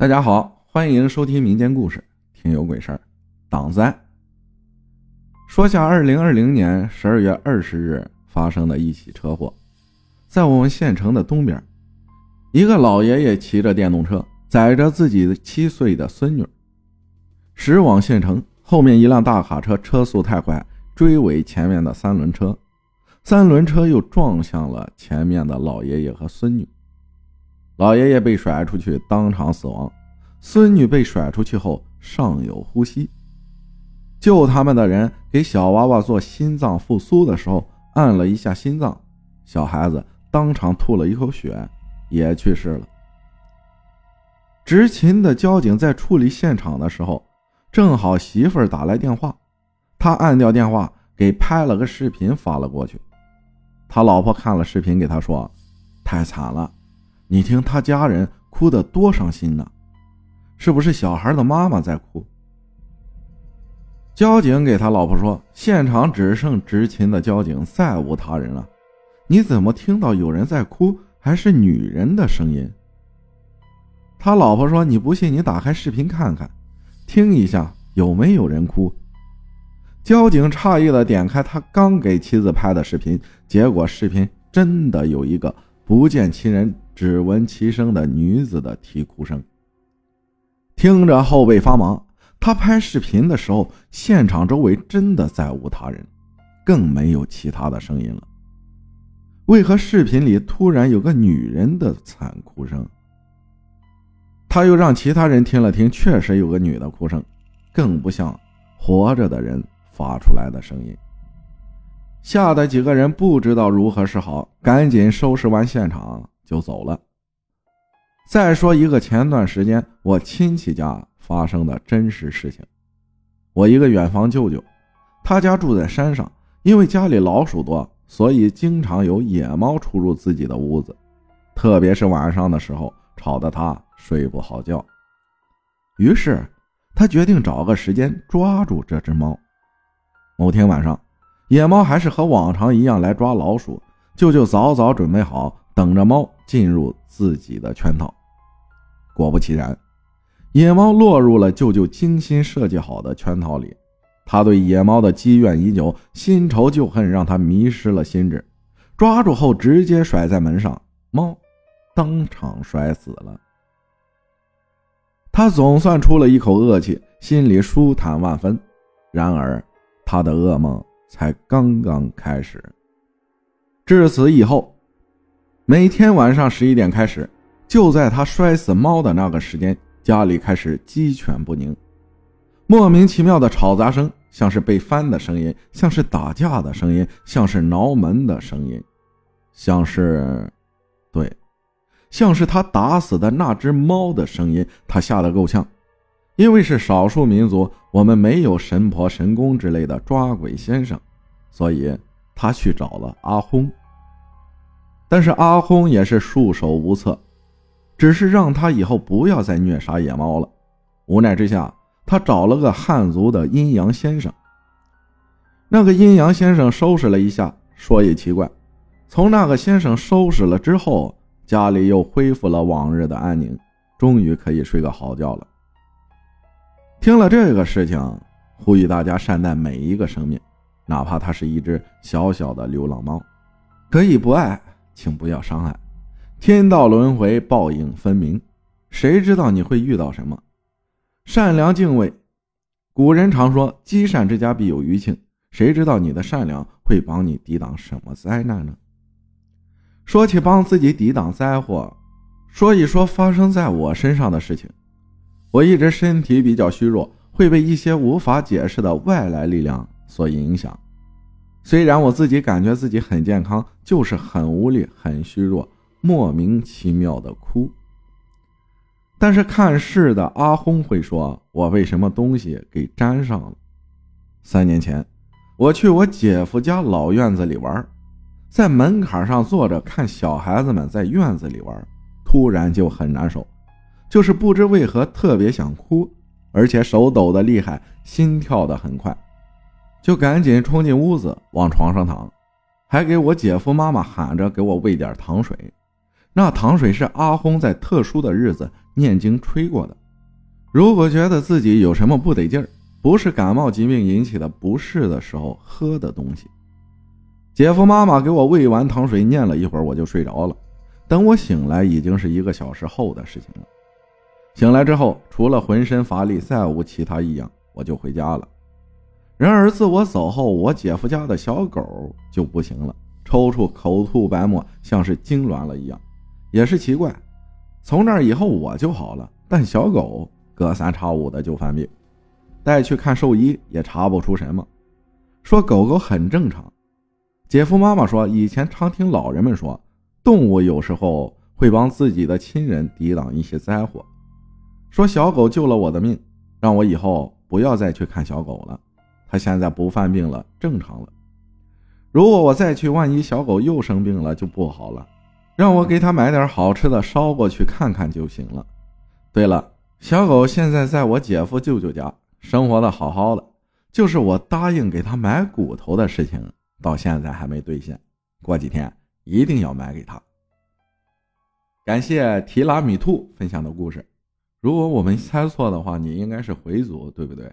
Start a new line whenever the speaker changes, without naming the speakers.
大家好，欢迎收听民间故事，听有鬼事儿。党灾。说下二零二零年十二月二十日发生的一起车祸，在我们县城的东边，一个老爷爷骑着电动车，载着自己七岁的孙女，驶往县城。后面一辆大卡车车速太快，追尾前面的三轮车，三轮车又撞向了前面的老爷爷和孙女。老爷爷被甩出去，当场死亡。孙女被甩出去后尚有呼吸。救他们的人给小娃娃做心脏复苏的时候，按了一下心脏，小孩子当场吐了一口血，也去世了。执勤的交警在处理现场的时候，正好媳妇儿打来电话，他按掉电话，给拍了个视频发了过去。他老婆看了视频，给他说：“太惨了。”你听他家人哭得多伤心呢，是不是小孩的妈妈在哭？交警给他老婆说：“现场只剩执勤的交警，再无他人了。你怎么听到有人在哭，还是女人的声音？”他老婆说：“你不信，你打开视频看看，听一下有没有人哭。”交警诧异的点开他刚给妻子拍的视频，结果视频真的有一个不见其人。只闻其声的女子的啼哭声，听着后背发麻。他拍视频的时候，现场周围真的再无他人，更没有其他的声音了。为何视频里突然有个女人的惨哭声？他又让其他人听了听，确实有个女的哭声，更不像活着的人发出来的声音。吓得几个人不知道如何是好，赶紧收拾完现场。就走了。再说一个前段时间我亲戚家发生的真实事情。我一个远房舅舅，他家住在山上，因为家里老鼠多，所以经常有野猫出入自己的屋子，特别是晚上的时候，吵得他睡不好觉。于是他决定找个时间抓住这只猫。某天晚上，野猫还是和往常一样来抓老鼠，舅舅早早准备好。等着猫进入自己的圈套，果不其然，野猫落入了舅舅精心设计好的圈套里。他对野猫的积怨已久，新仇旧恨让他迷失了心智。抓住后，直接甩在门上，猫当场摔死了。他总算出了一口恶气，心里舒坦万分。然而，他的噩梦才刚刚开始。至此以后。每天晚上十一点开始，就在他摔死猫的那个时间，家里开始鸡犬不宁，莫名其妙的吵杂声，像是被翻的声音，像是打架的声音，像是挠门的声音，像是，对，像是他打死的那只猫的声音。他吓得够呛，因为是少数民族，我们没有神婆、神公之类的抓鬼先生，所以他去找了阿轰。但是阿轰也是束手无策，只是让他以后不要再虐杀野猫了。无奈之下，他找了个汉族的阴阳先生。那个阴阳先生收拾了一下，说也奇怪，从那个先生收拾了之后，家里又恢复了往日的安宁，终于可以睡个好觉了。听了这个事情，呼吁大家善待每一个生命，哪怕它是一只小小的流浪猫，可以不爱。请不要伤害，天道轮回，报应分明，谁知道你会遇到什么？善良敬畏，古人常说积善之家必有余庆，谁知道你的善良会帮你抵挡什么灾难呢？说起帮自己抵挡灾祸，说一说发生在我身上的事情。我一直身体比较虚弱，会被一些无法解释的外来力量所影响。虽然我自己感觉自己很健康，就是很无力、很虚弱，莫名其妙的哭。但是看事的阿轰会说：“我被什么东西给粘上了。”三年前，我去我姐夫家老院子里玩，在门槛上坐着看小孩子们在院子里玩，突然就很难受，就是不知为何特别想哭，而且手抖得厉害，心跳得很快。就赶紧冲进屋子，往床上躺，还给我姐夫妈妈喊着给我喂点糖水。那糖水是阿轰在特殊的日子念经吹过的。如果觉得自己有什么不得劲儿，不是感冒疾病引起的不适的时候喝的东西。姐夫妈妈给我喂完糖水，念了一会儿，我就睡着了。等我醒来，已经是一个小时后的事情了。醒来之后，除了浑身乏力，再无其他异样，我就回家了。然而自我走后，我姐夫家的小狗就不行了，抽搐、口吐白沫，像是痉挛了一样。也是奇怪，从那以后我就好了，但小狗隔三差五的就犯病，带去看兽医也查不出什么，说狗狗很正常。姐夫妈妈说，以前常听老人们说，动物有时候会帮自己的亲人抵挡一些灾祸。说小狗救了我的命，让我以后不要再去看小狗了。他现在不犯病了，正常了。如果我再去，万一小狗又生病了，就不好了。让我给他买点好吃的捎过去看看就行了。对了，小狗现在在我姐夫舅舅家生活的好好的，就是我答应给他买骨头的事情到现在还没兑现，过几天一定要买给他。感谢提拉米兔分享的故事，如果我没猜错的话，你应该是回族，对不对？